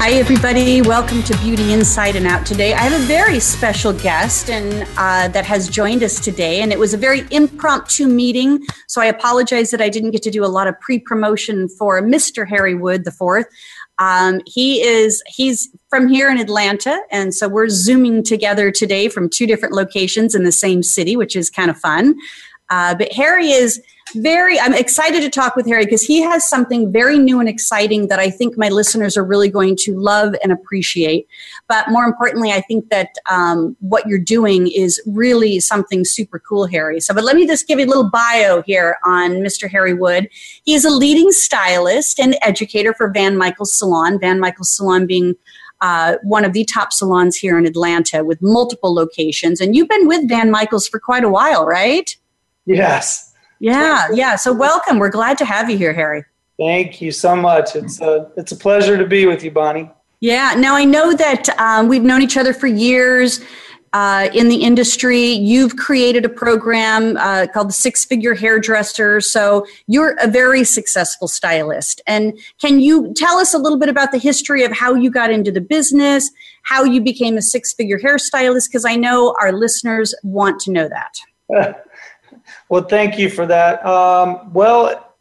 Hi, everybody. Welcome to Beauty Inside and Out today. I have a very special guest and uh, that has joined us today, and it was a very impromptu meeting. So I apologize that I didn't get to do a lot of pre-promotion for Mr. Harry Wood the fourth. Um, he is he's from here in Atlanta, and so we're zooming together today from two different locations in the same city, which is kind of fun. Uh, but Harry is very i'm excited to talk with harry because he has something very new and exciting that i think my listeners are really going to love and appreciate but more importantly i think that um, what you're doing is really something super cool harry so but let me just give you a little bio here on mr harry wood he is a leading stylist and educator for van michaels salon van michaels salon being uh, one of the top salons here in Atlanta with multiple locations. And you've been with Van Michaels for quite a while, right? Yes. Yeah, yeah. So welcome. We're glad to have you here, Harry. Thank you so much. It's a it's a pleasure to be with you, Bonnie. Yeah. Now I know that um, we've known each other for years. Uh, in the industry, you've created a program uh, called the Six Figure Hairdresser. So you're a very successful stylist. And can you tell us a little bit about the history of how you got into the business, how you became a six figure hairstylist? Because I know our listeners want to know that. Well, thank you for that. Um, well,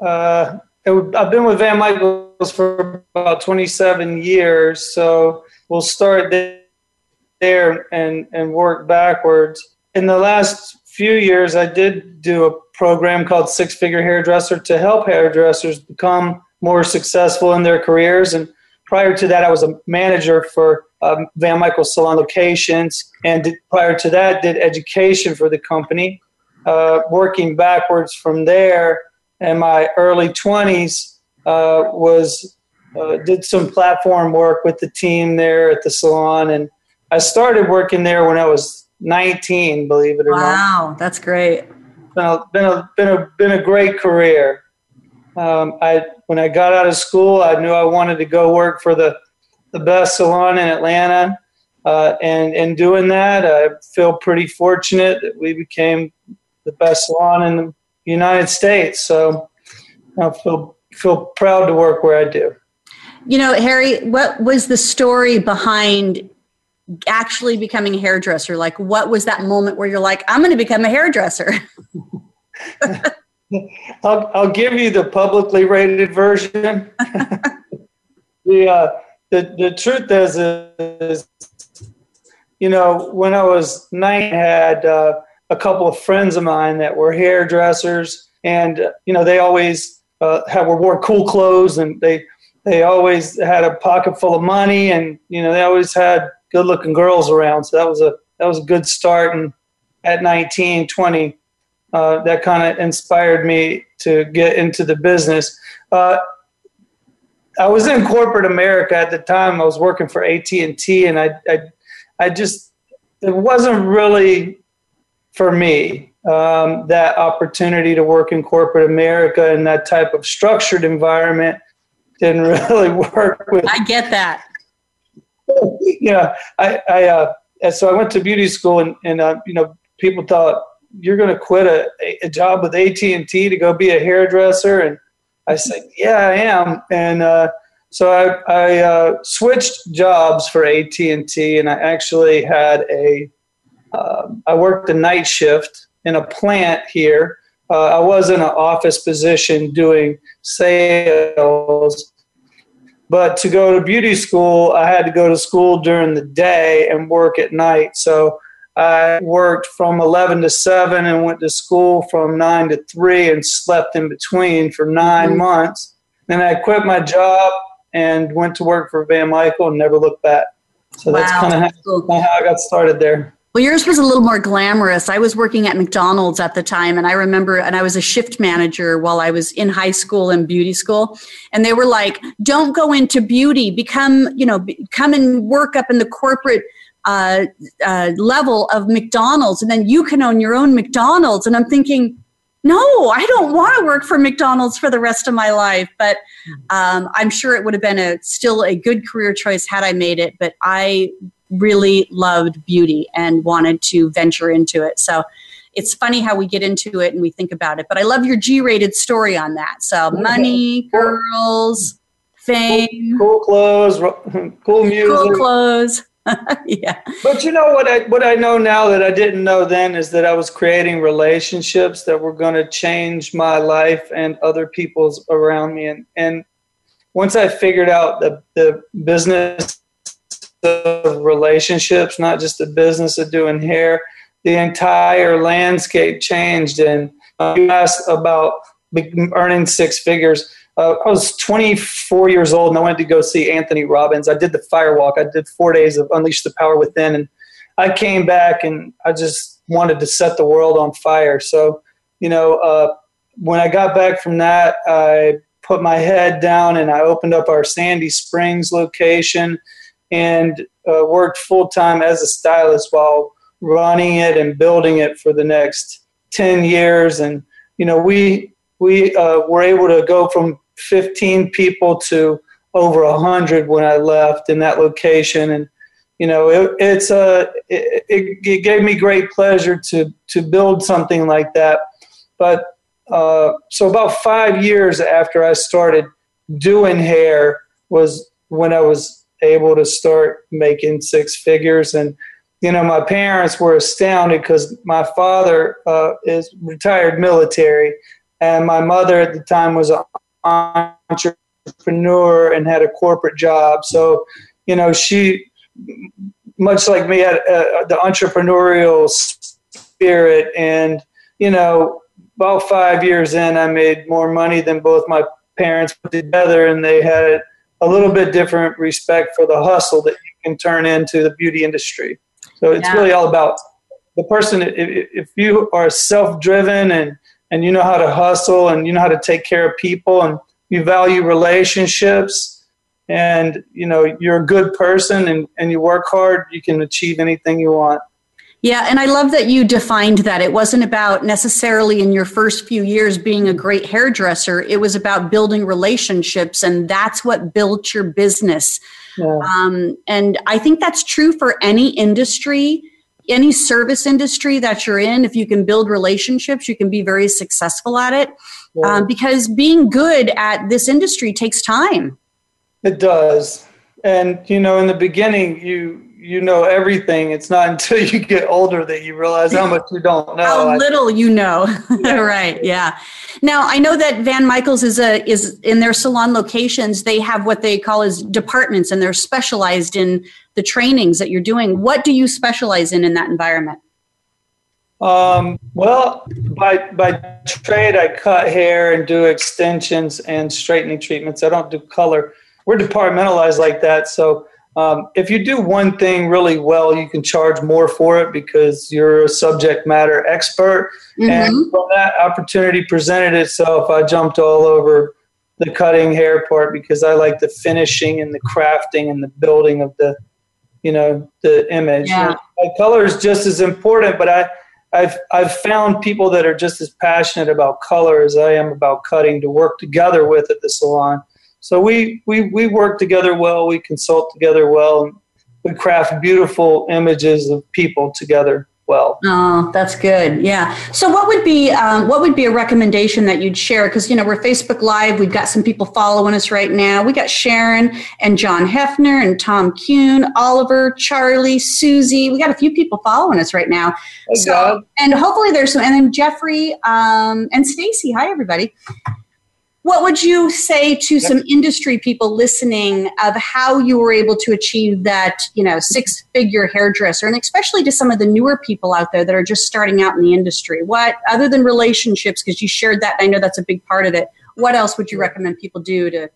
uh, I've been with Van Michaels for about 27 years, so we'll start there and, and work backwards. In the last few years, I did do a program called Six Figure Hairdresser to help hairdressers become more successful in their careers. And prior to that, I was a manager for um, Van Michaels salon locations, and did, prior to that, did education for the company uh, working backwards from there in my early 20s uh, was uh, did some platform work with the team there at the salon and i started working there when i was 19 believe it or wow, not. Wow that's great. Been a, been a, been a, been a great career. Um, I, when i got out of school i knew i wanted to go work for the, the best salon in atlanta uh, and in doing that i feel pretty fortunate that we became the best salon in the United States. So I feel feel proud to work where I do. You know, Harry, what was the story behind actually becoming a hairdresser? Like, what was that moment where you're like, I'm going to become a hairdresser? I'll, I'll give you the publicly rated version. the, uh, the, the truth is, is, you know, when I was nine, I had uh, a couple of friends of mine that were hairdressers, and you know they always uh, had wore cool clothes, and they they always had a pocket full of money, and you know they always had good looking girls around. So that was a that was a good start. And at 19, 20, uh, that kind of inspired me to get into the business. Uh, I was in corporate America at the time. I was working for AT and T, and I, I, I just it wasn't really for me um, that opportunity to work in corporate America and that type of structured environment didn't really work with. I get that. you know, I, I uh, so I went to beauty school and, and uh, you know, people thought you're going to quit a, a job with AT&T to go be a hairdresser. And I said, yeah, I am. And, uh, so I, I uh, switched jobs for AT&T and I actually had a uh, I worked a night shift in a plant here. Uh, I was in an office position doing sales, but to go to beauty school, I had to go to school during the day and work at night. So I worked from 11 to 7 and went to school from 9 to 3 and slept in between for 9 mm-hmm. months. Then I quit my job and went to work for Van Michael and never looked back. So wow. that's kind of how, how I got started there. Well, yours was a little more glamorous. I was working at McDonald's at the time, and I remember, and I was a shift manager while I was in high school and beauty school. And they were like, "Don't go into beauty. Become, you know, come and work up in the corporate uh, uh, level of McDonald's, and then you can own your own McDonald's. And I'm thinking, no, I don't want to work for McDonald's for the rest of my life. But um, I'm sure it would have been a still a good career choice had I made it. But I really loved beauty and wanted to venture into it. So it's funny how we get into it and we think about it. But I love your G-rated story on that. So money, girls, fame, cool, cool clothes, cool music, cool clothes. yeah. But you know what I what I know now that I didn't know then is that I was creating relationships that were going to change my life and other people's around me and and once I figured out the the business of relationships, not just the business of doing hair, the entire landscape changed. And you asked about earning six figures. Uh, I was 24 years old and I went to go see Anthony Robbins. I did the firewalk. I did four days of Unleash the Power Within. And I came back and I just wanted to set the world on fire. So, you know, uh, when I got back from that, I put my head down and I opened up our Sandy Springs location and uh, worked full time as a stylist while running it and building it for the next 10 years. And, you know, we, we uh, were able to go from 15 people to over 100 when I left in that location. And, you know, it, it's a, uh, it, it, gave me great pleasure to, to build something like that. But uh, so about five years after I started doing hair was when I was able to start making six figures. And, you know, my parents were astounded because my father uh, is retired military and my mother at the time was an entrepreneur and had a corporate job. So, you know, she, much like me, had uh, the entrepreneurial spirit. And, you know, about five years in, I made more money than both my parents put together, and they had a little bit different respect for the hustle that you can turn into the beauty industry. So it's yeah. really all about the person. If, if you are self-driven and and you know how to hustle and you know how to take care of people and you value relationships and you know you're a good person and, and you work hard you can achieve anything you want yeah and i love that you defined that it wasn't about necessarily in your first few years being a great hairdresser it was about building relationships and that's what built your business yeah. um, and i think that's true for any industry any service industry that you're in, if you can build relationships, you can be very successful at it. Yeah. Um, because being good at this industry takes time. It does. And, you know, in the beginning, you you know everything. It's not until you get older that you realize how much you don't know. How little you know. Yeah. right. Yeah. Now I know that Van Michaels is a is in their salon locations. They have what they call as departments, and they're specialized in the trainings that you're doing. What do you specialize in in that environment? Um, well, by by trade, I cut hair and do extensions and straightening treatments. I don't do color. We're departmentalized like that, so um, if you do one thing really well, you can charge more for it because you're a subject matter expert. Mm-hmm. And when that opportunity presented itself, I jumped all over the cutting hair part because I like the finishing and the crafting and the building of the, you know, the image. Yeah. My color is just as important, but I, I've I've found people that are just as passionate about color as I am about cutting to work together with at the salon. So we, we, we work together well, we consult together well, and we craft beautiful images of people together well. Oh, that's good. Yeah. So, what would be um, what would be a recommendation that you'd share? Because you know we're Facebook Live. We've got some people following us right now. We got Sharon and John Hefner and Tom Kuhn, Oliver, Charlie, Susie. We got a few people following us right now. Hey, so, God. and hopefully there's some. And then Jeffrey um, and Stacy. Hi, everybody what would you say to some industry people listening of how you were able to achieve that you know six figure hairdresser? And especially to some of the newer people out there that are just starting out in the industry. What other than relationships because you shared that i know that's a big part of it what else would you recommend people do to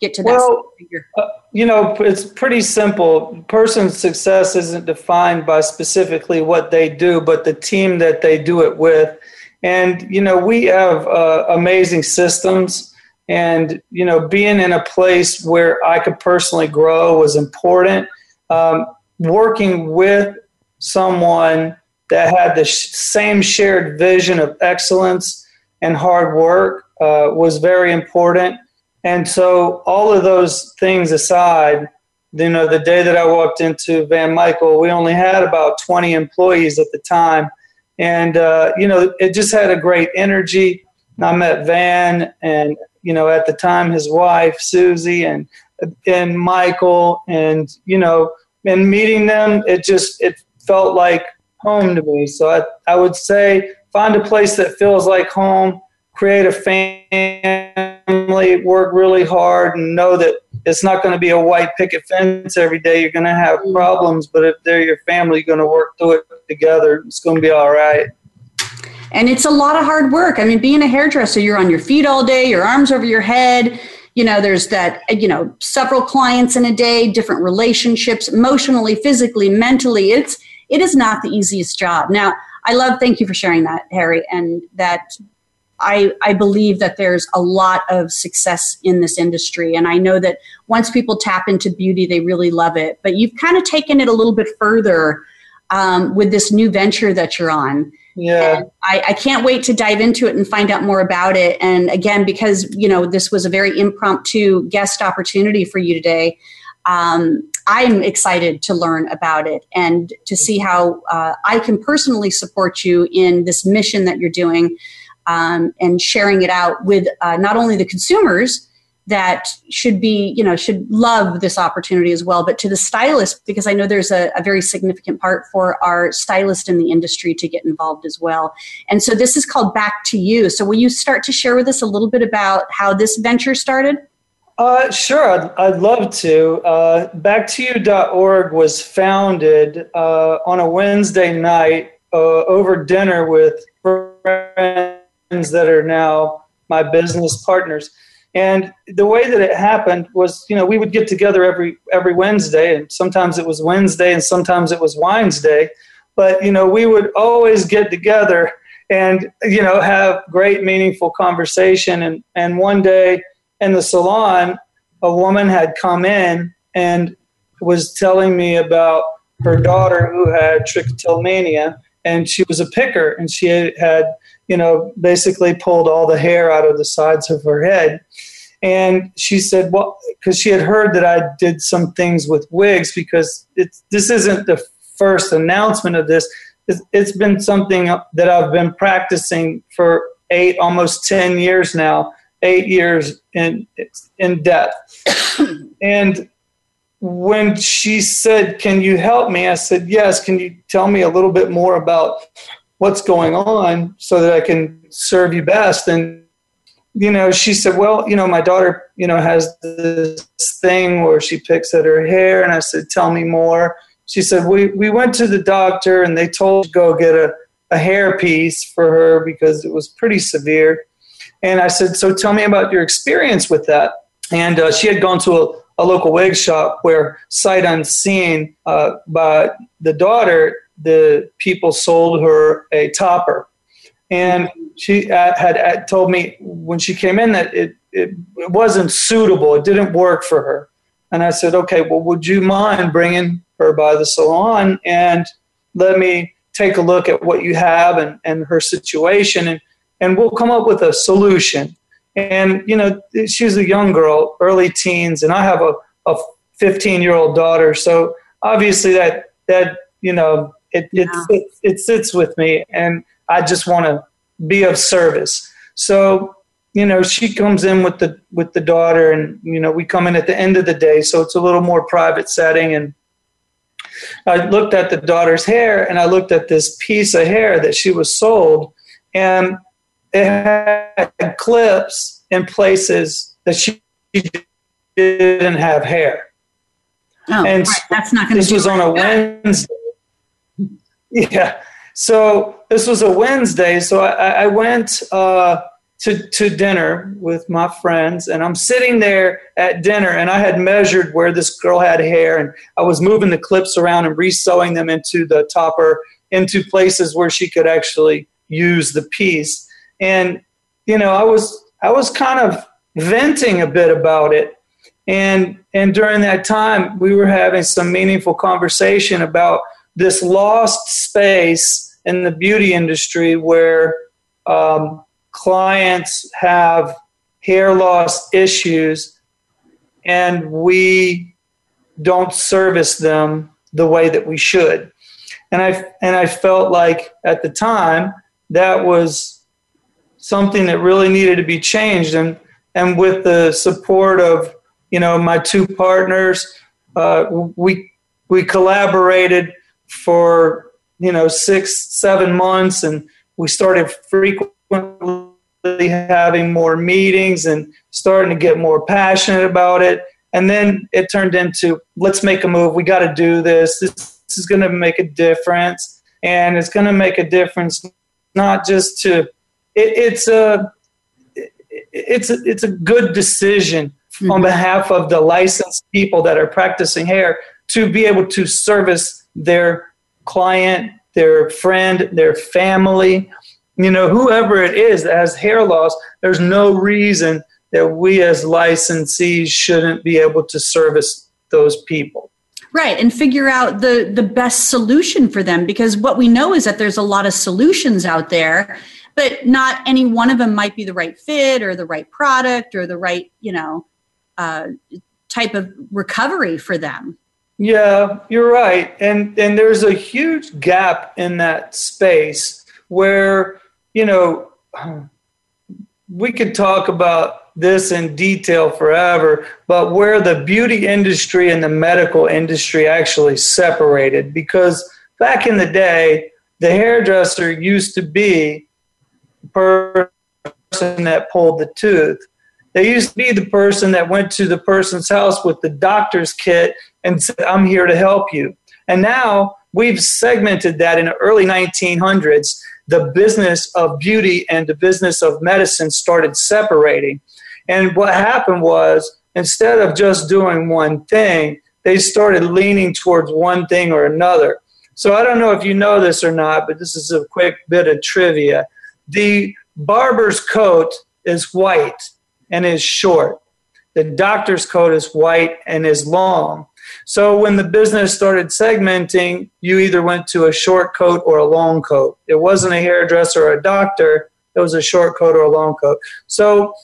get to that well, figure uh, you know it's pretty simple. Person's success isn't defined by specifically what they do but the team that they do it with. And you know we have uh, amazing systems and you know being in a place where i could personally grow was important um, working with someone that had the sh- same shared vision of excellence and hard work uh, was very important. And so, all of those things aside, you know, the day that I walked into Van Michael, we only had about 20 employees at the time. And, uh, you know, it just had a great energy. I met Van and, you know, at the time, his wife, Susie, and, and Michael, and, you know, and meeting them, it just, it felt like home to me. So I, I would say find a place that feels like home, create a family, work really hard, and know that it's not going to be a white picket fence every day. You're going to have mm-hmm. problems, but if they're your family, you're going to work through it together. It's going to be all right. And it's a lot of hard work. I mean, being a hairdresser, you're on your feet all day, your arms over your head. You know, there's that, you know, several clients in a day, different relationships, emotionally, physically, mentally. It's it is not the easiest job. Now, I love, thank you for sharing that, Harry, and that I, I believe that there's a lot of success in this industry. And I know that once people tap into beauty, they really love it. But you've kind of taken it a little bit further um, with this new venture that you're on. Yeah. I, I, can't wait to dive into it and find out more about it. And again, because you know this was a very impromptu guest opportunity for you today, um, I'm excited to learn about it and to see how uh, I can personally support you in this mission that you're doing um, and sharing it out with uh, not only the consumers that should be, you know, should love this opportunity as well, but to the stylist, because I know there's a, a very significant part for our stylist in the industry to get involved as well. And so this is called Back to You. So will you start to share with us a little bit about how this venture started? Uh, sure, I'd, I'd love to. Uh, BackToYou.org was founded uh, on a Wednesday night uh, over dinner with friends that are now my business partners. And the way that it happened was, you know, we would get together every every Wednesday, and sometimes it was Wednesday, and sometimes it was Wednesday. But you know, we would always get together and you know have great, meaningful conversation. And and one day in the salon, a woman had come in and was telling me about her daughter who had trichotillomania, and she was a picker, and she had, you know, basically pulled all the hair out of the sides of her head. And she said, well, because she had heard that I did some things with wigs, because it's, this isn't the first announcement of this. It's, it's been something that I've been practicing for eight, almost 10 years now eight years in in depth. and when she said, "Can you help me?" I said, "Yes." Can you tell me a little bit more about what's going on so that I can serve you best? And you know, she said, "Well, you know, my daughter, you know, has this thing where she picks at her hair." And I said, "Tell me more." She said, "We we went to the doctor and they told to go get a a hair piece for her because it was pretty severe." And I said, So tell me about your experience with that. And uh, she had gone to a, a, local wig shop where, sight unseen uh, by the daughter, the people sold her a topper. And she had, told me when she came in that it, it, it wasn't suitable, it didn't work for her. And I said, okay, well, would you mind bringing her by the salon and let me take a look at what you have and, and her situation? And and we'll come up with a solution. And, you know, she's a young girl, early teens, and I have a, a 15 year old daughter. So obviously that, that, you know, it, yeah. it, it, it sits with me and I just want to be of service. So, you know, she comes in with the, with the daughter and, you know, we come in at the end of the day. So it's a little more private setting. And I looked at the daughter's hair and I looked at this piece of hair that she was sold. And it had clips in places that she didn't have hair. Oh, and right. that's not going to. Be this was on a Wednesday. Yeah, so this was a Wednesday. So I, I went uh, to to dinner with my friends, and I'm sitting there at dinner, and I had measured where this girl had hair, and I was moving the clips around and resewing them into the topper into places where she could actually use the piece and you know i was i was kind of venting a bit about it And and during that time, we were having some meaningful conversation about this lost space in the beauty industry where um, clients have hair loss issues and we don't service them the way that we should. And I and I felt like at the time that was something that really needed to be changed and and with the support of you know my two partners uh, we we collaborated for you know six seven months and we started frequently having more meetings and starting to get more passionate about it. And then it turned into let's make a move. We got to do this. This, this is going to make a difference. And it's going to make a difference not just to it, it's a it's a, it's a good decision mm-hmm. on behalf of the licensed people that are practicing hair to be able to service their client, their friend, their family, you know, whoever it is that has hair loss, there's no reason that we as licensees shouldn't be able to service those people. Right, and figure out the the best solution for them because what we know is that there's a lot of solutions out there, but not any one of them might be the right fit or the right product or the right, you know, uh, type of recovery for them. Yeah, you're right. And and there's a huge gap in that space where, you know, we could talk about this in detail forever, but where the beauty industry and the medical industry actually separated because back in the day, the hairdresser used to be the person that pulled the tooth. They used to be the person that went to the person's house with the doctor's kit and said, I'm here to help you. And now we've segmented that in the early 1900s. The business of beauty and the business of medicine started separating. And what happened was instead of just doing one thing, they started leaning towards one thing or another. So I don't know if you know this or not, but this is a quick bit of trivia. The barber's coat is white and is short. The doctor's coat is white and is long. So when the business started segmenting, you either went to a short coat or a long coat. It wasn't a hairdresser or a doctor, it was a short coat or a long coat. So,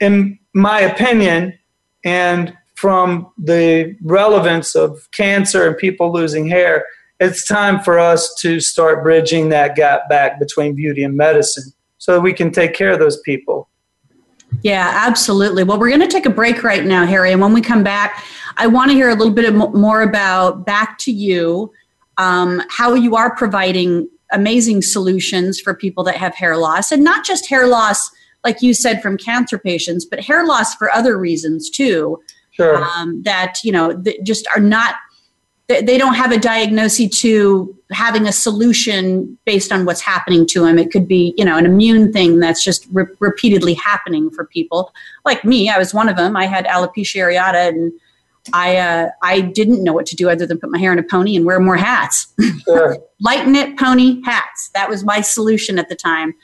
in my opinion, and from the relevance of cancer and people losing hair, it's time for us to start bridging that gap back between beauty and medicine so that we can take care of those people. Yeah, absolutely. Well, we're going to take a break right now, Harry. And when we come back, I want to hear a little bit more about back to you, um, how you are providing amazing solutions for people that have hair loss, and not just hair loss, like you said, from cancer patients, but hair loss for other reasons too. Sure. Um, that you know that just are not they don't have a diagnosis to having a solution based on what's happening to them. It could be, you know, an immune thing that's just re- repeatedly happening for people. Like me, I was one of them. I had alopecia areata, and I uh, I didn't know what to do other than put my hair in a pony and wear more hats. Sure. Lighten it, pony, hats. That was my solution at the time.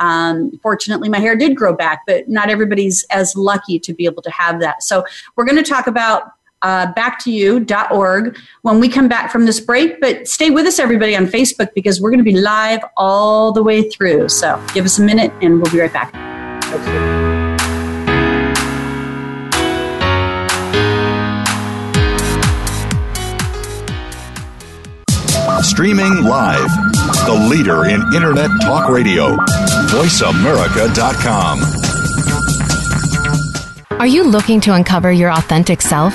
Um, fortunately, my hair did grow back, but not everybody's as lucky to be able to have that. So we're going to talk about uh, backtoyou.org when we come back from this break. But stay with us, everybody, on Facebook because we're going to be live all the way through. So give us a minute and we'll be right back. Streaming live, the leader in Internet Talk Radio, VoiceAmerica.com. Are you looking to uncover your authentic self?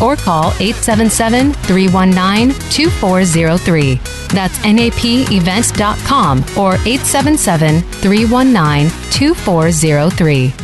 or call 877 319 2403. That's napevents.com or 877 319 2403.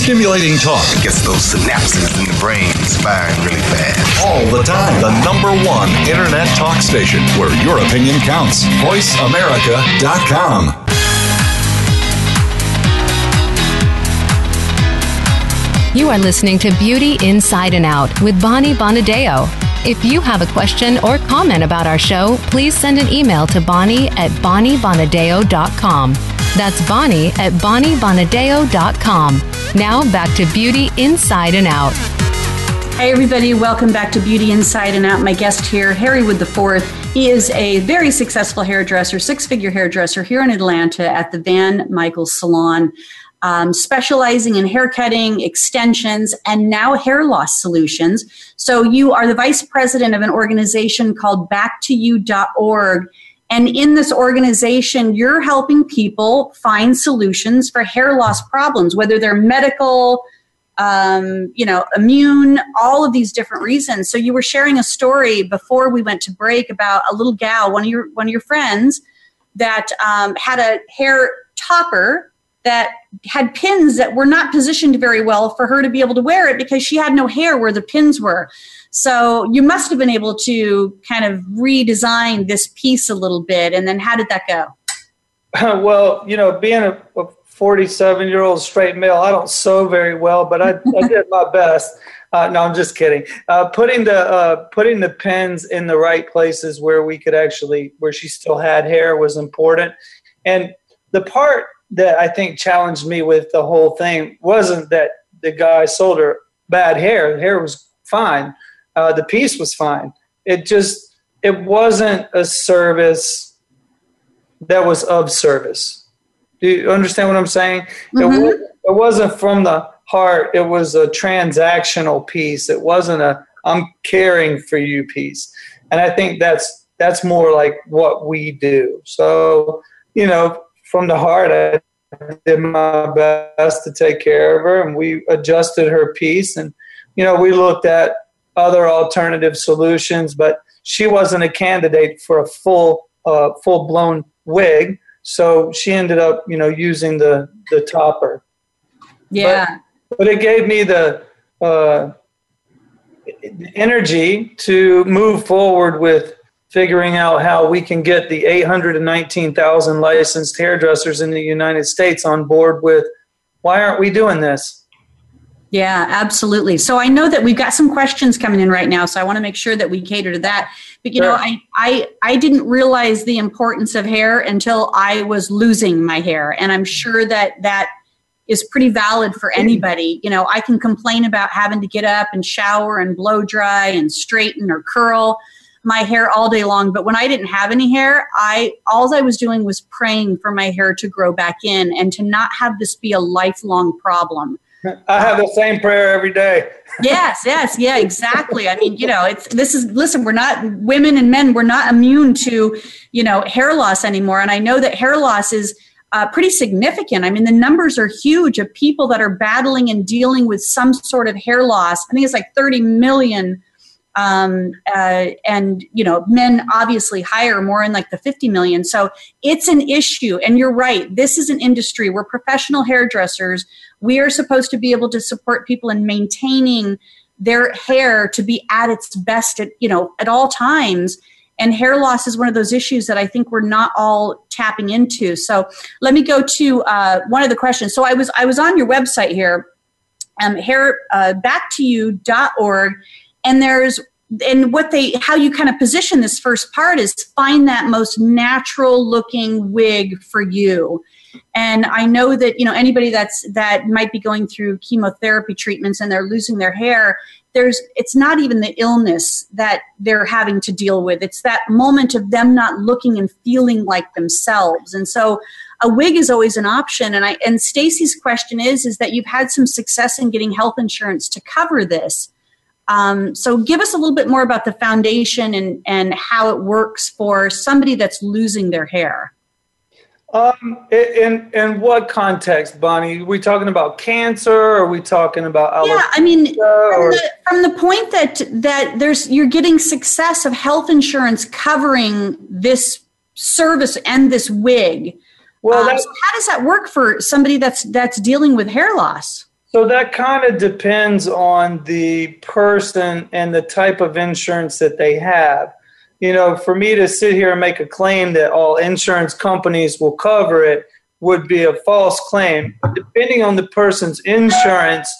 Stimulating talk. It gets those synapses in the brain firing really fast. All the time. The number one internet talk station where your opinion counts. VoiceAmerica.com. You are listening to Beauty Inside and Out with Bonnie Bonadeo. If you have a question or comment about our show, please send an email to Bonnie at BonnieBonadeo.com. That's Bonnie at BonnieBonadeo.com. Now back to Beauty Inside and Out. Hey, everybody. Welcome back to Beauty Inside and Out. My guest here, Harry Wood IV. He is a very successful hairdresser, six figure hairdresser here in Atlanta at the Van Michaels Salon, um, specializing in haircutting, extensions, and now hair loss solutions. So, you are the vice president of an organization called backtoyou.org and in this organization, you're helping people find solutions for hair loss problems, whether they're medical, um, you know, immune, all of these different reasons. So you were sharing a story before we went to break about a little gal, one of your one of your friends, that um, had a hair topper that had pins that were not positioned very well for her to be able to wear it because she had no hair where the pins were. So you must have been able to kind of redesign this piece a little bit. And then how did that go? well, you know, being a, a 47 year old straight male, I don't sew very well, but I, I did my best. Uh, no, I'm just kidding. Uh, putting the uh, putting the pins in the right places where we could actually where she still had hair was important. And the part that I think challenged me with the whole thing wasn't that the guy sold her bad hair. The hair was fine. Uh, the piece was fine. It just it wasn't a service that was of service. Do you understand what I'm saying? Mm-hmm. It, was, it wasn't from the heart. It was a transactional piece. It wasn't a I'm caring for you piece. And I think that's that's more like what we do. So you know, from the heart, I did my best to take care of her, and we adjusted her piece. And you know, we looked at other alternative solutions, but she wasn't a candidate for a full uh, full blown wig. So she ended up, you know, using the the topper. Yeah. But, but it gave me the uh, energy to move forward with figuring out how we can get the 819,000 licensed hairdressers in the United States on board with why aren't we doing this? Yeah, absolutely. So I know that we've got some questions coming in right now, so I want to make sure that we cater to that. But you sure. know, I, I I didn't realize the importance of hair until I was losing my hair, and I'm sure that that is pretty valid for anybody. You know, I can complain about having to get up and shower and blow dry and straighten or curl my hair all day long, but when I didn't have any hair, I all I was doing was praying for my hair to grow back in and to not have this be a lifelong problem. I have the same prayer every day. yes, yes, yeah, exactly. I mean, you know, it's this is listen, we're not women and men, we're not immune to, you know, hair loss anymore. And I know that hair loss is uh, pretty significant. I mean, the numbers are huge of people that are battling and dealing with some sort of hair loss. I think it's like 30 million um, uh, and you know men obviously hire more in like the 50 million so it's an issue and you're right this is an industry we're professional hairdressers we are supposed to be able to support people in maintaining their hair to be at its best at you know at all times and hair loss is one of those issues that I think we're not all tapping into. So let me go to uh, one of the questions. So I was I was on your website here, um, hair uh, to you.org, and there's and what they how you kind of position this first part is find that most natural looking wig for you and i know that you know anybody that's that might be going through chemotherapy treatments and they're losing their hair there's it's not even the illness that they're having to deal with. It's that moment of them not looking and feeling like themselves. And so a wig is always an option. And i and stacy's question is is that you've had some success in getting health insurance to cover this. Um, so give us a little bit more about the foundation and and how it works for somebody that's losing their hair um, in in what context, Bonnie? Are we talking about cancer? Or are we talking about yeah? I mean, from the, from the point that that there's you're getting success of health insurance covering this service and this wig. Well, um, so how does that work for somebody that's that's dealing with hair loss? So that kind of depends on the person and the type of insurance that they have you know, for me to sit here and make a claim that all insurance companies will cover it would be a false claim. Depending on the person's insurance,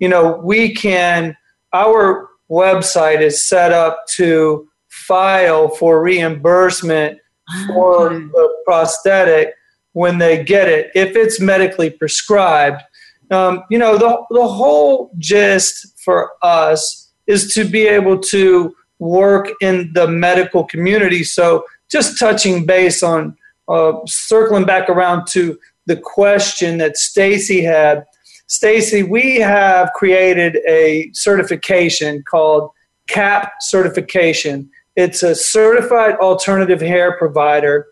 you know, we can, our website is set up to file for reimbursement for the prosthetic when they get it, if it's medically prescribed. Um, you know, the, the whole gist for us is to be able to work in the medical community. So, just touching base on uh, circling back around to the question that Stacy had. Stacy, we have created a certification called CAP certification. It's a certified alternative hair provider,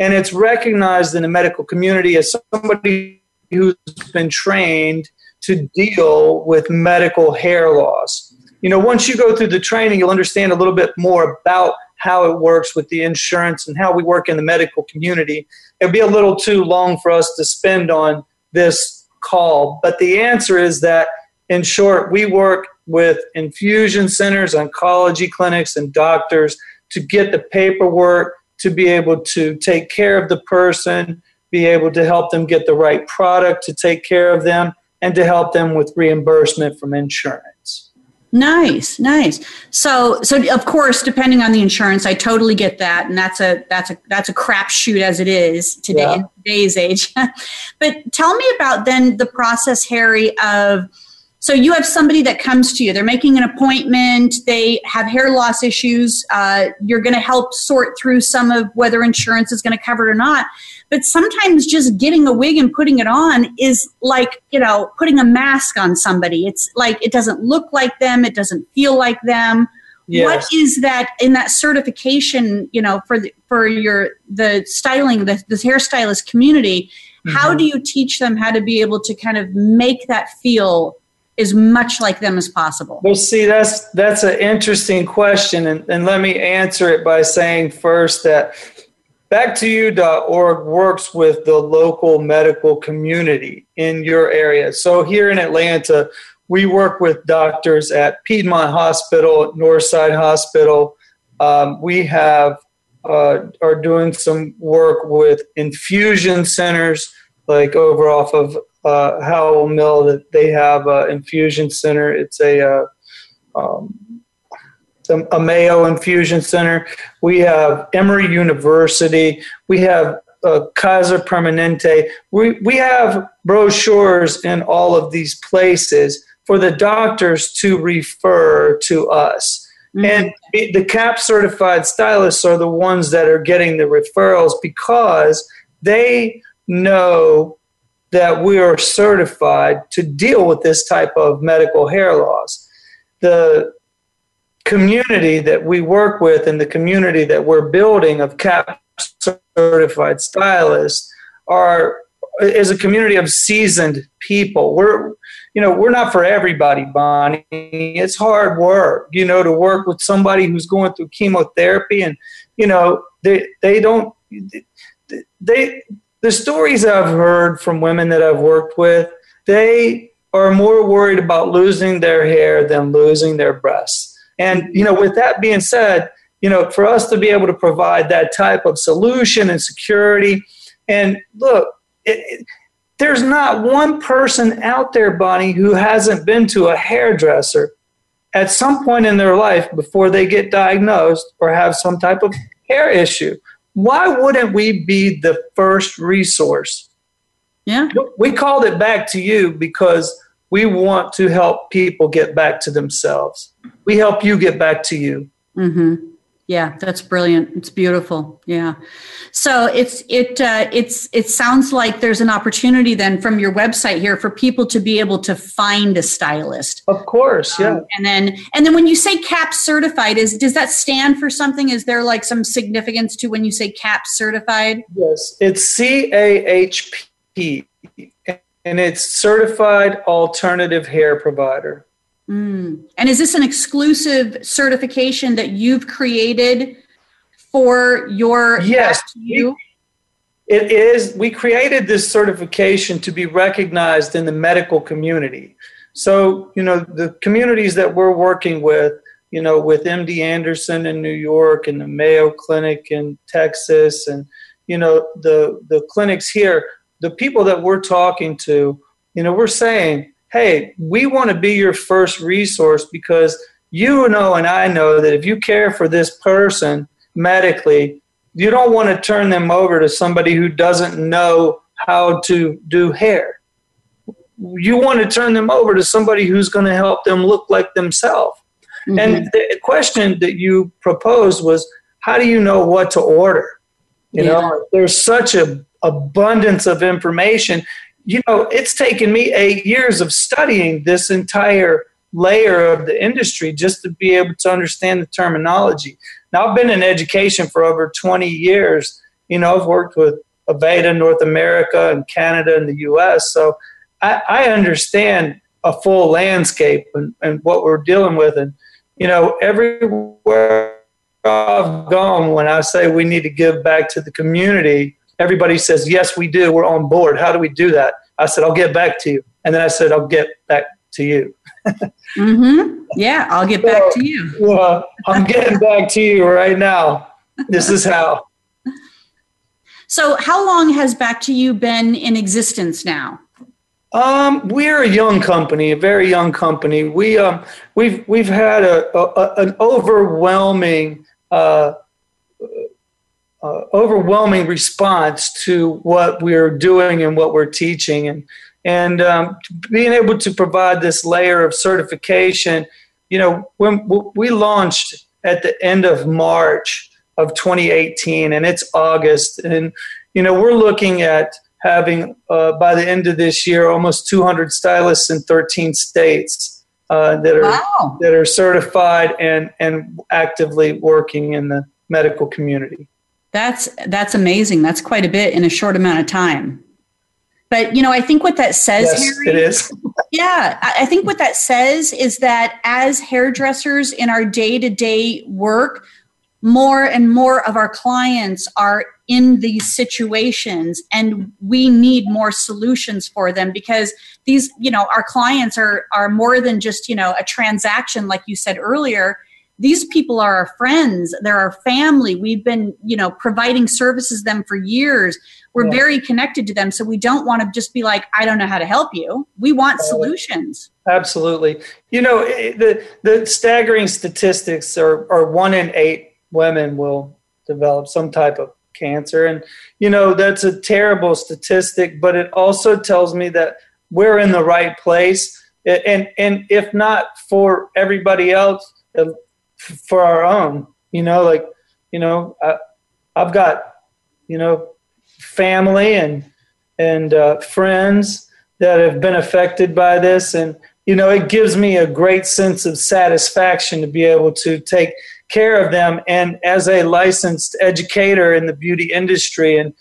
and it's recognized in the medical community as somebody who's been trained to deal with medical hair loss you know, once you go through the training, you'll understand a little bit more about how it works with the insurance and how we work in the medical community. It'd be a little too long for us to spend on this call, but the answer is that, in short, we work with infusion centers, oncology clinics, and doctors to get the paperwork to be able to take care of the person, be able to help them get the right product to take care of them, and to help them with reimbursement from insurance. Nice, nice. So, so of course, depending on the insurance, I totally get that, and that's a that's a that's a crapshoot as it is today yeah. in today's age. but tell me about then the process, Harry, of so you have somebody that comes to you. They're making an appointment. They have hair loss issues. Uh, you're going to help sort through some of whether insurance is going to cover it or not. But sometimes just getting a wig and putting it on is like, you know, putting a mask on somebody. It's like it doesn't look like them, it doesn't feel like them. Yes. What is that in that certification, you know, for the, for your the styling, the, the hairstylist community? Mm-hmm. How do you teach them how to be able to kind of make that feel as much like them as possible? Well, see, that's that's an interesting question, and, and let me answer it by saying first that BackToYou.org works with the local medical community in your area. So here in Atlanta, we work with doctors at Piedmont Hospital, Northside Hospital. Um, we have uh, are doing some work with infusion centers, like over off of uh, Howell Mill. That they have an infusion center. It's a uh, um, a Mayo Infusion Center. We have Emory University. We have uh, Kaiser Permanente. We, we have brochures in all of these places for the doctors to refer to us. Mm-hmm. And the CAP certified stylists are the ones that are getting the referrals because they know that we are certified to deal with this type of medical hair loss. The community that we work with and the community that we're building of CAP certified stylists are is a community of seasoned people. We're you know, we're not for everybody, Bonnie. It's hard work, you know, to work with somebody who's going through chemotherapy and you know, they they don't they the stories I've heard from women that I've worked with, they are more worried about losing their hair than losing their breasts. And you know, with that being said, you know, for us to be able to provide that type of solution and security. And look, it, it, there's not one person out there, Bonnie, who hasn't been to a hairdresser at some point in their life before they get diagnosed or have some type of hair issue. Why wouldn't we be the first resource? Yeah. We called it back to you because we want to help people get back to themselves. We help you get back to you. Mm-hmm. Yeah, that's brilliant. It's beautiful. Yeah. So it's it uh, it's it sounds like there's an opportunity then from your website here for people to be able to find a stylist. Of course, yeah. Um, and then and then when you say CAHP certified, is does that stand for something? Is there like some significance to when you say CAHP certified? Yes, it's C A H P, and it's certified alternative hair provider. Mm. And is this an exclusive certification that you've created for your yes you? It is. We created this certification to be recognized in the medical community. So, you know, the communities that we're working with, you know, with MD Anderson in New York and the Mayo Clinic in Texas and, you know, the, the clinics here, the people that we're talking to, you know, we're saying, hey, we want to be your first resource because you know and I know that if you care for this person medically, you don't want to turn them over to somebody who doesn't know how to do hair. You want to turn them over to somebody who's going to help them look like themselves. Mm-hmm. And the question that you proposed was how do you know what to order? You yeah. know, there's such a abundance of information you know, it's taken me eight years of studying this entire layer of the industry just to be able to understand the terminology. Now, I've been in education for over 20 years. You know, I've worked with Aveda North America and Canada and the US. So I, I understand a full landscape and, and what we're dealing with. And, you know, everywhere I've gone, when I say we need to give back to the community, everybody says, Yes, we do. We're on board. How do we do that? I said, I'll get back to you. And then I said, I'll get back to you. mm-hmm. Yeah, I'll get back to you. Well, I'm getting back to you right now. This is how. So, how long has Back to You been in existence now? Um, we're a young company, a very young company. We um, we've we've had a, a an overwhelming uh, uh, overwhelming response to what we're doing and what we're teaching. And and um, being able to provide this layer of certification you know when we launched at the end of march of 2018 and it's august. And you know we're looking at having uh, by the end of this year almost 200 stylists in 13 states uh, that are wow. that are certified and and actively working in the medical community that's that's amazing. That's quite a bit in a short amount of time. But you know, I think what that says, yes, Harry, it is. yeah, I think what that says is that as hairdressers in our day-to-day work, more and more of our clients are in these situations and we need more solutions for them because these you know our clients are are more than just you know a transaction like you said earlier these people are our friends. They're our family. We've been you know providing services them for years. We're yeah. very connected to them so we don't want to just be like i don't know how to help you. We want solutions. Absolutely. You know the the staggering statistics are, are one in eight women will develop some type of cancer and you know that's a terrible statistic but it also tells me that we're in the right place and and if not for everybody else for our own. You know, like you know, I, I've got you know family and and uh, friends that have been affected by this, and you know, it gives me a great sense of satisfaction to be able to take care of them. And as a licensed educator in the beauty industry and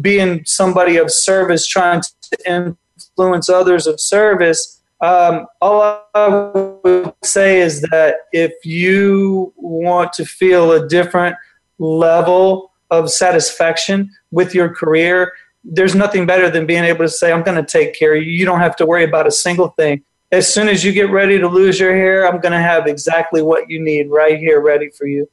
being somebody of service, trying to influence others of service, um, all I would say is that if you want to feel a different level of satisfaction with your career, there's nothing better than being able to say, I'm going to take care of you. You don't have to worry about a single thing. As soon as you get ready to lose your hair, I'm going to have exactly what you need right here ready for you.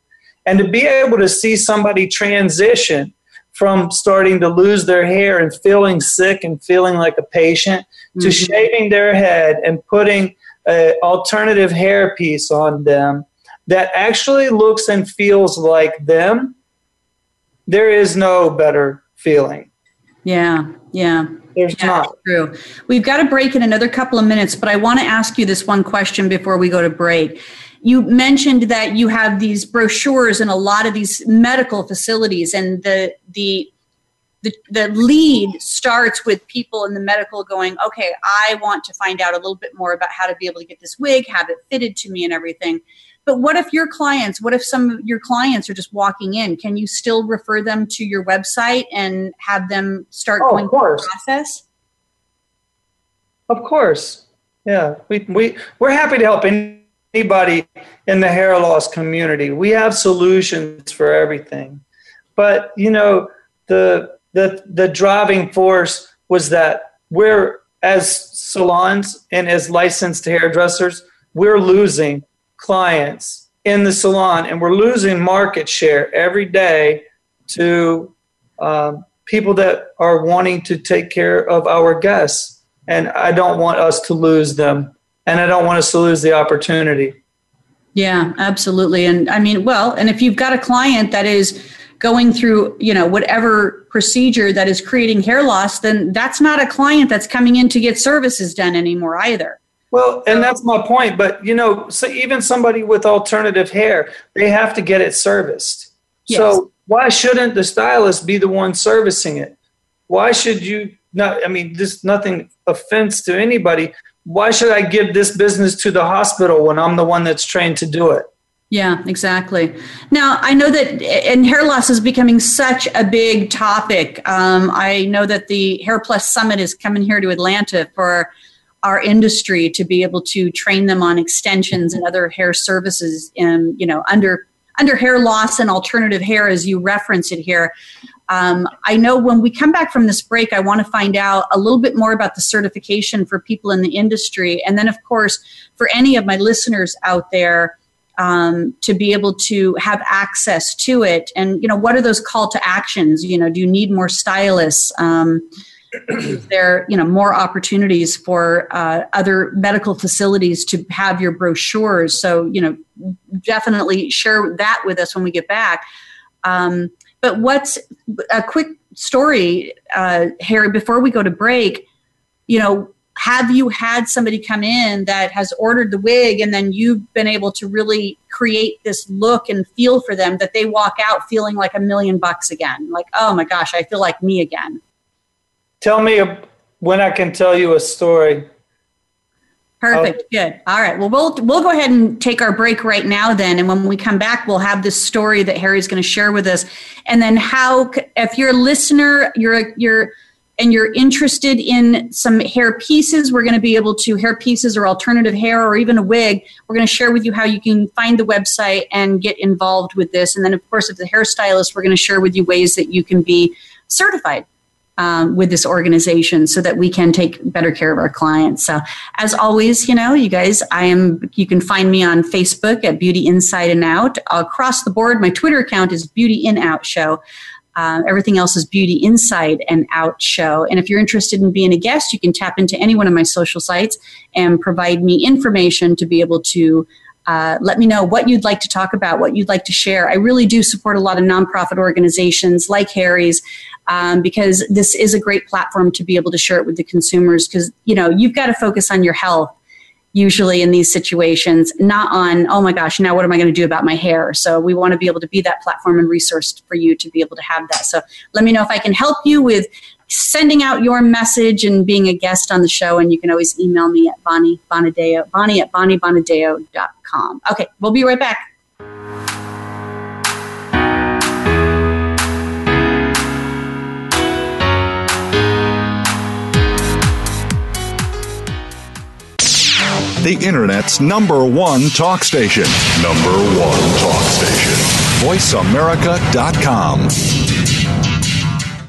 And to be able to see somebody transition from starting to lose their hair and feeling sick and feeling like a patient to mm-hmm. shaving their head and putting an alternative hair piece on them that actually looks and feels like them, there is no better feeling. Yeah, yeah. There's yeah, not. True. We've got to break in another couple of minutes, but I want to ask you this one question before we go to break. You mentioned that you have these brochures in a lot of these medical facilities, and the the the, the lead starts with people in the medical going, okay, I want to find out a little bit more about how to be able to get this wig, have it fitted to me, and everything. But what if your clients, what if some of your clients are just walking in? Can you still refer them to your website and have them start oh, going through the process? Of course. Yeah. We, we, we're happy to help anybody in the hair loss community. We have solutions for everything. But, you know, the, the, the driving force was that we're, as salons and as licensed hairdressers, we're losing clients in the salon, and we're losing market share every day to um, people that are wanting to take care of our guests. And I don't want us to lose them, and I don't want us to lose the opportunity. Yeah, absolutely. And I mean, well, and if you've got a client that is going through, you know, whatever procedure that is creating hair loss, then that's not a client that's coming in to get services done anymore either. Well, and that's my point. But you know, so even somebody with alternative hair, they have to get it serviced. Yes. So why shouldn't the stylist be the one servicing it? Why should you not? I mean, this nothing offense to anybody. Why should I give this business to the hospital when I'm the one that's trained to do it? Yeah, exactly. Now, I know that, and hair loss is becoming such a big topic. Um, I know that the Hair Plus Summit is coming here to Atlanta for our industry to be able to train them on extensions and other hair services and you know under under hair loss and alternative hair as you reference it here um, i know when we come back from this break i want to find out a little bit more about the certification for people in the industry. And then of course for any of my listeners out there um, to be able to have access to it. And you know what are those call to actions? You know do you need more stylists? Um, there you know more opportunities for uh, other medical facilities to have your brochures? So you know definitely share that with us when we get back. Um, but what's a quick story uh, harry before we go to break you know have you had somebody come in that has ordered the wig and then you've been able to really create this look and feel for them that they walk out feeling like a million bucks again like oh my gosh i feel like me again Tell me when I can tell you a story. Oh. Perfect. Good. All right. Well, we'll we'll go ahead and take our break right now then, and when we come back, we'll have this story that Harry's going to share with us, and then how, if you're a listener, you're you're and you're interested in some hair pieces, we're going to be able to hair pieces or alternative hair or even a wig. We're going to share with you how you can find the website and get involved with this, and then of course, if the hairstylist, we're going to share with you ways that you can be certified um, with this organization so that we can take better care of our clients. So, as always, you know, you guys, I am, you can find me on Facebook at Beauty Inside and Out. Across the board, my Twitter account is Beauty In Out Show. Uh, everything else is Beauty Inside and Out Show. And if you're interested in being a guest, you can tap into any one of my social sites and provide me information to be able to uh, let me know what you'd like to talk about, what you'd like to share. I really do support a lot of nonprofit organizations like Harry's um, because this is a great platform to be able to share it with the consumers because you know you've got to focus on your health usually in these situations not on oh my gosh now what am i going to do about my hair so we want to be able to be that platform and resource for you to be able to have that so let me know if i can help you with sending out your message and being a guest on the show and you can always email me at bonnie bonadeo bonnie at bonniebonadeo.com okay we'll be right back the Internet's number one talk station. Number one talk station. VoiceAmerica.com.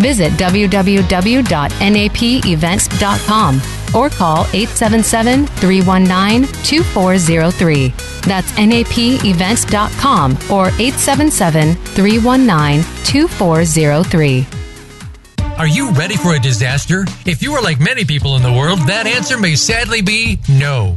Visit www.napevents.com or call 877 319 2403. That's napevents.com or 877 319 2403. Are you ready for a disaster? If you are like many people in the world, that answer may sadly be no.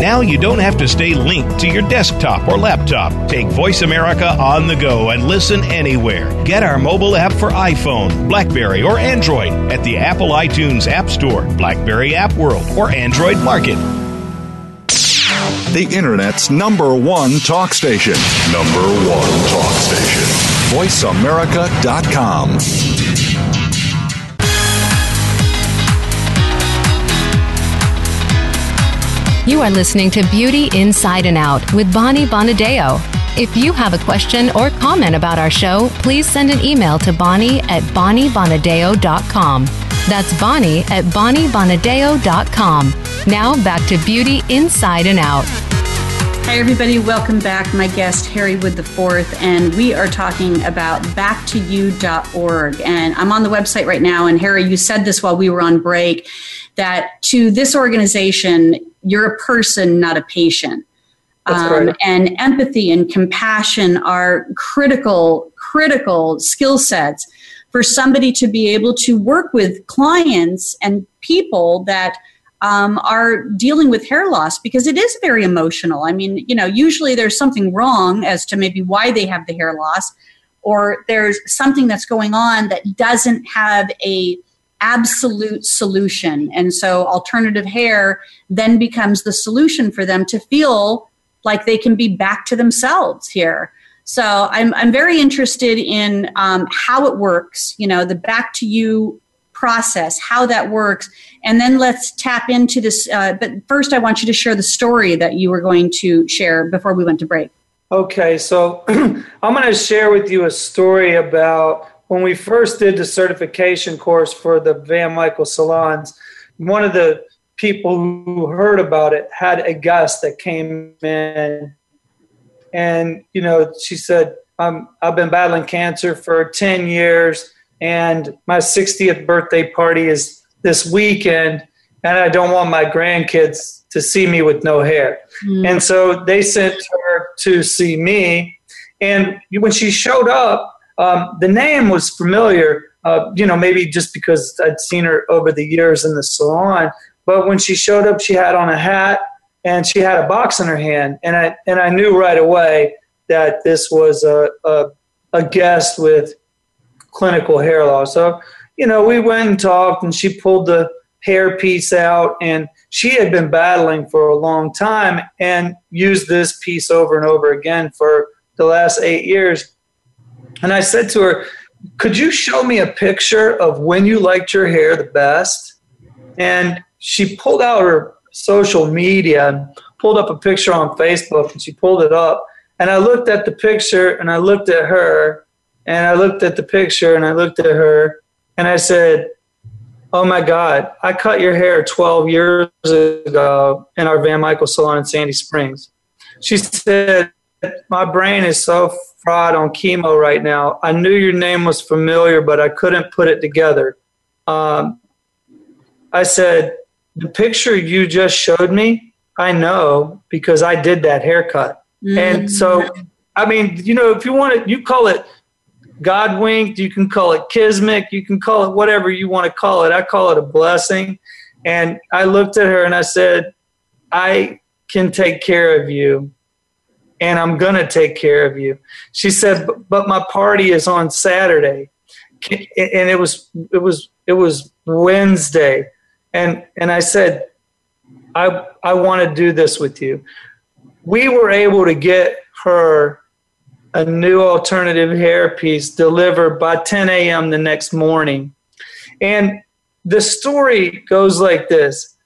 Now you don't have to stay linked to your desktop or laptop. Take Voice America on the go and listen anywhere. Get our mobile app for iPhone, Blackberry, or Android at the Apple iTunes App Store, Blackberry App World, or Android Market. The Internet's number one talk station. Number one talk station. VoiceAmerica.com. You are listening to Beauty Inside and Out with Bonnie Bonadeo. If you have a question or comment about our show, please send an email to Bonnie at BonnieBonadeo.com. That's Bonnie at BonnieBonadeo.com. Now back to Beauty Inside and Out. Hi, everybody. Welcome back. My guest, Harry Wood IV, and we are talking about backtoyou.org. And I'm on the website right now. And Harry, you said this while we were on break that to this organization, you're a person, not a patient. Um, and empathy and compassion are critical, critical skill sets for somebody to be able to work with clients and people that um, are dealing with hair loss because it is very emotional. I mean, you know, usually there's something wrong as to maybe why they have the hair loss, or there's something that's going on that doesn't have a absolute solution. And so alternative hair then becomes the solution for them to feel like they can be back to themselves here. So I'm, I'm very interested in um, how it works, you know, the back to you process, how that works. And then let's tap into this. Uh, but first, I want you to share the story that you were going to share before we went to break. Okay, so I'm going to share with you a story about when we first did the certification course for the Van Michael salons, one of the people who heard about it had a guest that came in. And you know she said um, i've been battling cancer for 10 years and my 60th birthday party is this weekend and i don't want my grandkids to see me with no hair. Mm. and so they sent her to see me. And when she showed up um, the name was familiar, uh, you know, maybe just because I'd seen her over the years in the salon. But when she showed up, she had on a hat and she had a box in her hand, and I and I knew right away that this was a a, a guest with clinical hair loss. So you know, we went and talked, and she pulled the hair piece out, and she had been battling for a long time and used this piece over and over again for the last eight years and I said to her, Could you show me a picture of when you liked your hair the best? And she pulled out her social media and pulled up a picture on Facebook and she pulled it up. And I looked at the picture and I looked at her and I looked at the picture and I looked at her and I said, Oh my God, I cut your hair 12 years ago in our Van Michael salon in Sandy Springs. She said, My brain is so fried on chemo right now. I knew your name was familiar, but I couldn't put it together. Um, I said, The picture you just showed me, I know because I did that haircut. Mm-hmm. And so, I mean, you know, if you want to, you call it God winked, you can call it kismet, you can call it whatever you want to call it. I call it a blessing. And I looked at her and I said, I can take care of you and I'm going to take care of you. She said, but my party is on Saturday. And it was, it was, it was Wednesday. And, and I said, I, I want to do this with you. We were able to get her a new alternative hairpiece delivered by 10 a.m. the next morning. And the story goes like this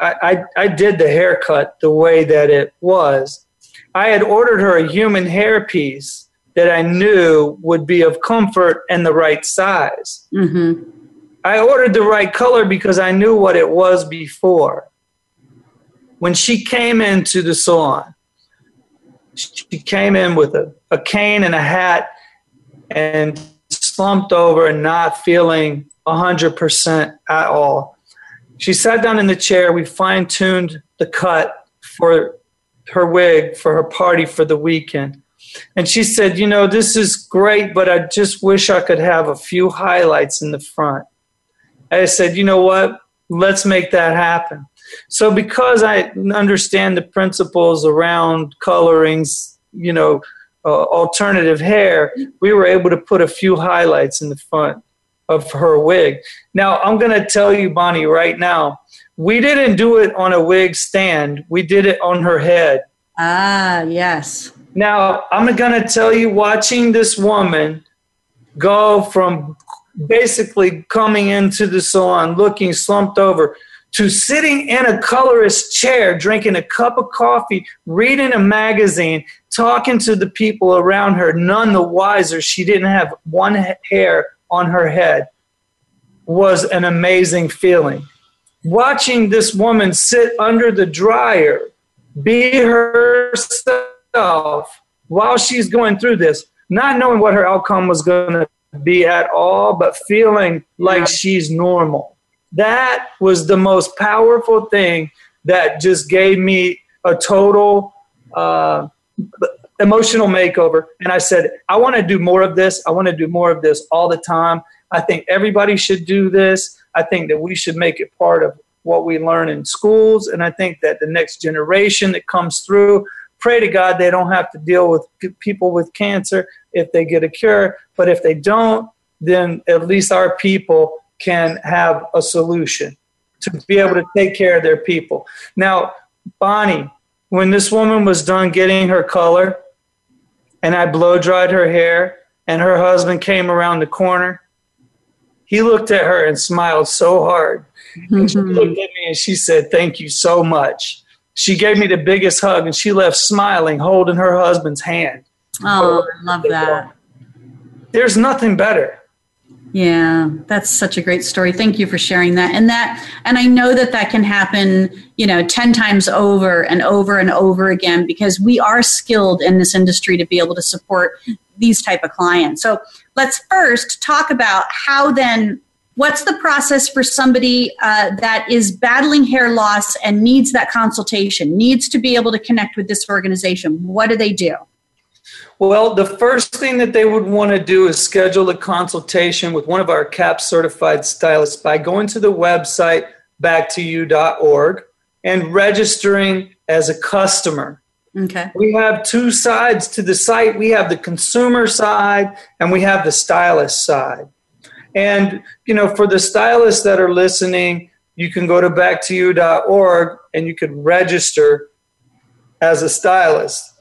I, I, I, did the haircut the way that it was. I had ordered her a human hair piece that I knew would be of comfort and the right size. Mm-hmm. I ordered the right color because I knew what it was before. When she came into the salon, she came in with a, a cane and a hat and slumped over and not feeling 100% at all. She sat down in the chair. We fine tuned the cut for her wig for her party for the weekend. And she said, You know, this is great, but I just wish I could have a few highlights in the front. I said, You know what? Let's make that happen. So, because I understand the principles around colorings, you know, uh, alternative hair, we were able to put a few highlights in the front of her wig. Now, I'm going to tell you, Bonnie, right now, we didn't do it on a wig stand, we did it on her head. Ah, yes. Now, I'm going to tell you, watching this woman go from basically coming into the salon looking slumped over to sitting in a colorist chair, drinking a cup of coffee, reading a magazine, talking to the people around her, none the wiser. She didn't have one hair on her head was an amazing feeling. Watching this woman sit under the dryer, be herself while she's going through this, not knowing what her outcome was going to be at all, but feeling like she's normal. That was the most powerful thing that just gave me a total uh, emotional makeover. And I said, I want to do more of this. I want to do more of this all the time. I think everybody should do this. I think that we should make it part of what we learn in schools. And I think that the next generation that comes through, pray to God they don't have to deal with people with cancer if they get a cure. But if they don't, then at least our people can have a solution to be able to take care of their people. Now, Bonnie, when this woman was done getting her color, and I blow dried her hair, and her husband came around the corner. He looked at her and smiled so hard. And she mm-hmm. looked at me and she said, Thank you so much. She gave me the biggest hug and she left smiling, holding her husband's hand. Oh, I love that. There's nothing better. Yeah, that's such a great story. Thank you for sharing that. And that and I know that that can happen, you know, 10 times over and over and over again because we are skilled in this industry to be able to support these type of clients. So, let's first talk about how then what's the process for somebody uh, that is battling hair loss and needs that consultation, needs to be able to connect with this organization. What do they do? Well, the first thing that they would want to do is schedule a consultation with one of our CAHP certified stylists by going to the website backtoyou.org and registering as a customer. Okay. We have two sides to the site. We have the consumer side and we have the stylist side. And you know, for the stylists that are listening, you can go to backtoyou.org and you can register as a stylist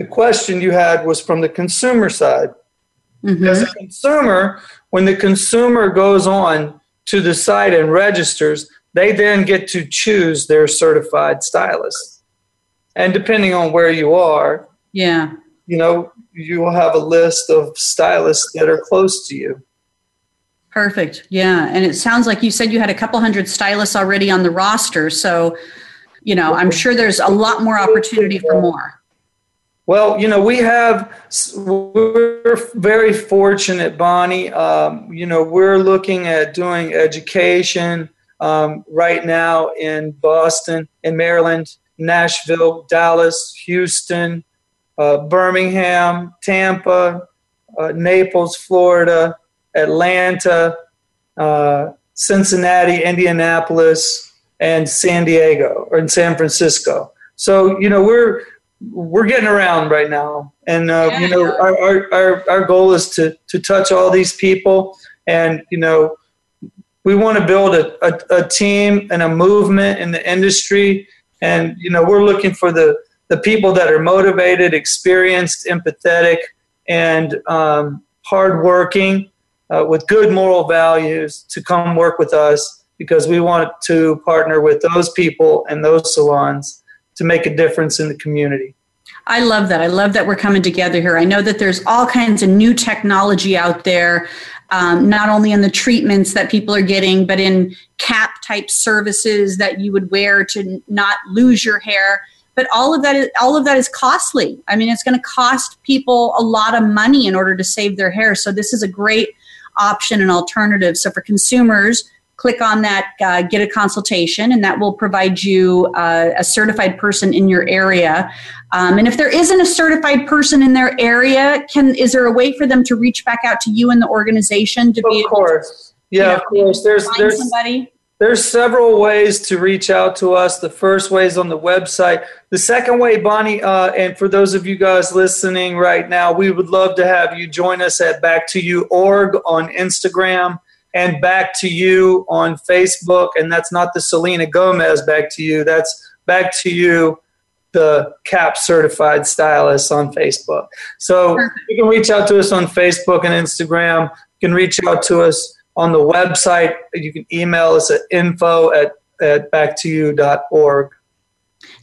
the question you had was from the consumer side. Mm-hmm. As a consumer, when the consumer goes on to the site and registers, they then get to choose their certified stylist. And depending on where you are, yeah, you know, you will have a list of stylists that are close to you. Perfect. Yeah. And it sounds like you said you had a couple hundred stylists already on the roster. So, you know, I'm sure there's a lot more opportunity for more. Well, you know, we have, we're very fortunate, Bonnie. Um, you know, we're looking at doing education um, right now in Boston, in Maryland, Nashville, Dallas, Houston, uh, Birmingham, Tampa, uh, Naples, Florida, Atlanta, uh, Cincinnati, Indianapolis, and San Diego or in San Francisco. so you know we're we're getting around right now, and uh, you know our, our, our our goal is to to touch all these people, and you know we want to build a, a, a team and a movement in the industry, and you know we're looking for the the people that are motivated, experienced, empathetic, and um, hardworking, uh, with good moral values to come work with us because we want to partner with those people and those salons to make a difference in the community. I love that. I love that we're coming together here. I know that there's all kinds of new technology out there, um, not only in the treatments that people are getting, but in cap type services that you would wear to not lose your hair. But all of that is all of that is costly. I mean, it's going to cost people a lot of money in order to save their hair. So this is a great option and alternative. So for consumers click on that, uh, get a consultation, and that will provide you uh, a certified person in your area. Um, and if there isn't a certified person in their area, can is there a way for them to reach back out to you and the organization to of be? Of course, to, yeah, you know, of course. There's there's somebody. There's several ways to reach out to us. The first way is on the website. The second way, Bonnie, uh, and for those of you guys listening right now, we would love to have you join us at Back to You org on Instagram and back to you on Facebook. And that's not the Selena Gomez back to you. That's back to you, the CAHP certified stylist on Facebook. So you can reach out to us on Facebook and Instagram. You can reach out to us on the website. You can email us at info at, at backtoyou.org.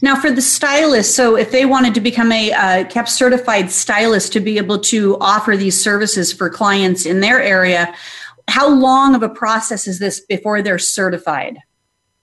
Now, for the stylist, so if they wanted to become a uh, CAHP certified stylist to be able to offer these services for clients in their area, how long of a process is this before they're certified?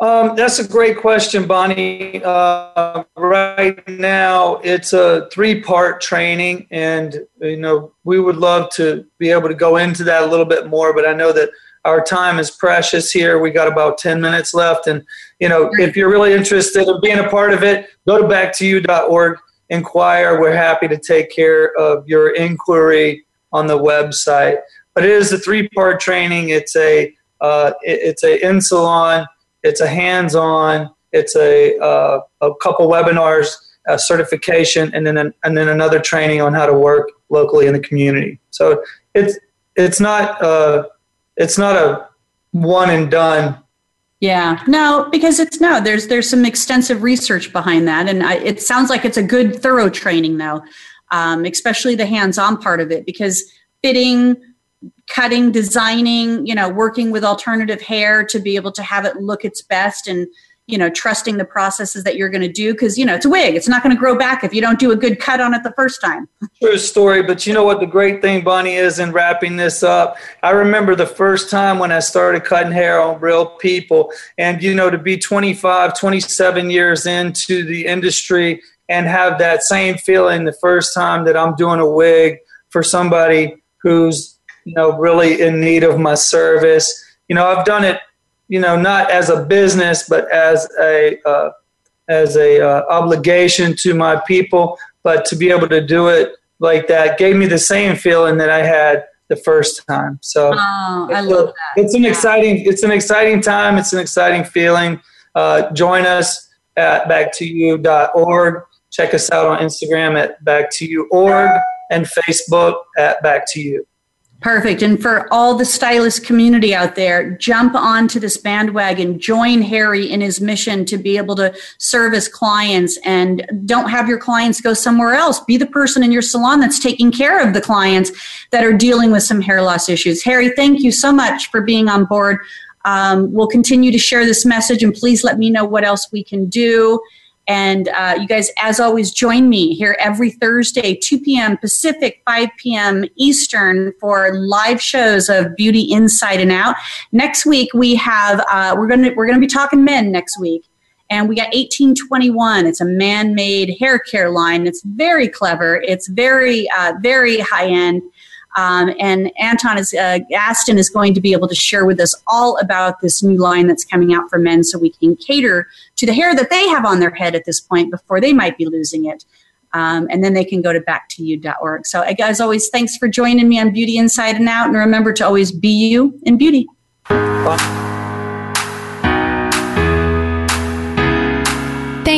Um, that's a great question, Bonnie. Uh, right now, it's a three-part training, and you know we would love to be able to go into that a little bit more. But I know that our time is precious here. We got about ten minutes left, and you know if you're really interested in being a part of it, go to backtoyou.org, inquire. We're happy to take care of your inquiry on the website but it is a three part training. It's a uh, it, it's a in salon, it's a hands on, it's a uh, a couple webinars, a certification, and then an, and then another training on how to work locally in the community. So it's it's not uh, it's not a one and done yeah, no, because it's no. There's there's some extensive research behind that, and I, it sounds like it's a good, thorough training, though, um, especially the hands-on part of it, because fitting, cutting, designing, you know, working with alternative hair to be able to have it look its best and, you know, trusting the processes that you're going to do. Cause, you know, it's a wig. It's not going to grow back if you don't do a good cut on it the first time. True story. But you know what the great thing, Bonnie, is in wrapping this up? I remember the first time when I started cutting hair on real people. And, you know, to be 25, 27 years into the industry and have that same feeling the first time that I'm doing a wig for somebody who's you know, really in need of my service. You know, I've done it, you know, not as a business, but as a uh, as a uh, obligation to my people. But to be able to do it like that gave me the same feeling that I had the first time. So oh, I love that. It's an yeah. exciting it's an exciting time. It's an exciting feeling. Uh, join us at backtoyou.org. Check us out on Instagram at backtoyou.org and Facebook at back to you. Perfect. And for all the stylist community out there, jump onto this bandwagon, join Harry in his mission to be able to service clients and don't have your clients go somewhere else. Be the person in your salon that's taking care of the clients that are dealing with some hair loss issues. Harry, thank you so much for being on board. Um, we'll continue to share this message and please let me know what else we can do. And uh, you guys, as always, join me here every Thursday, 2 p.m. Pacific, 5 p.m. Eastern for live shows of Beauty Inside and Out. Next week we have uh, we're gonna we're gonna be talking men next week, and we got 1821. It's a man-made hair care line. It's very clever. It's very uh, very high end. Um, and Anton is uh, Aston is going to be able to share with us all about this new line that's coming out for men, so we can cater to the hair that they have on their head at this point before they might be losing it. Um, and then they can go to backtoyou.org. So, as always, thanks for joining me on Beauty Inside and Out. And remember to always be you in beauty.